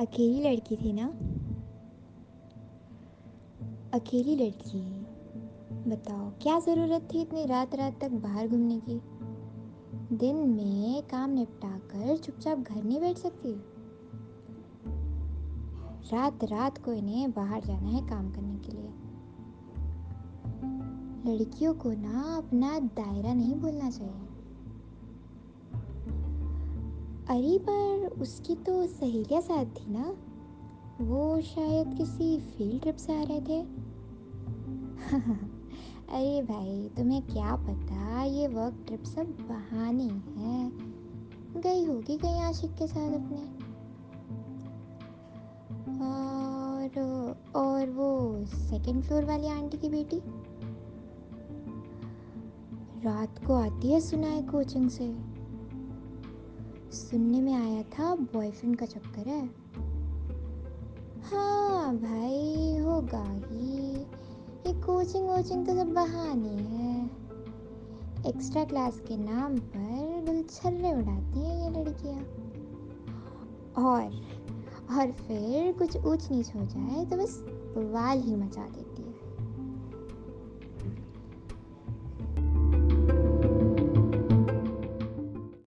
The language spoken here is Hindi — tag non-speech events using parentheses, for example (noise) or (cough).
अकेली लड़की थी ना? अकेली लड़की? बताओ, क्या ज़रूरत थी इतनी रात रात तक बाहर घूमने की? दिन में काम निपटा कर चुपचाप घर नहीं बैठ सकती? रात रात को इन्हें बाहर जाना है काम करने के लिए। लड़कियों को ना अपना दायरा नहीं भूलना चाहिए। अरे, पर उसकी तो सहेलियाँ साथ थी ना। वो शायद किसी फ़ील्ड ट्रिप से आ रहे थे। (laughs) अरे भाई, तुम्हें क्या पता, ये वर्क ट्रिप सब बहाने हैं। गई होगी कहीं आशिक के साथ अपने। और और वो सेकंड फ्लोर वाली आंटी की बेटी? रात को आती है सुना है कोचिंग से। सुनने में आया था बॉयफ्रेंड का चक्कर है। हाँ भाई, होगा ही। ये कोचिंग वोचिंग तो सब बहाने हैं। एक्स्ट्रा क्लास के नाम पर गुलछर्रे उड़ाती हैं ये लड़कियाँ। और और फिर कुछ ऊंच नीच हो जाए तो बस वाल ही मचा देती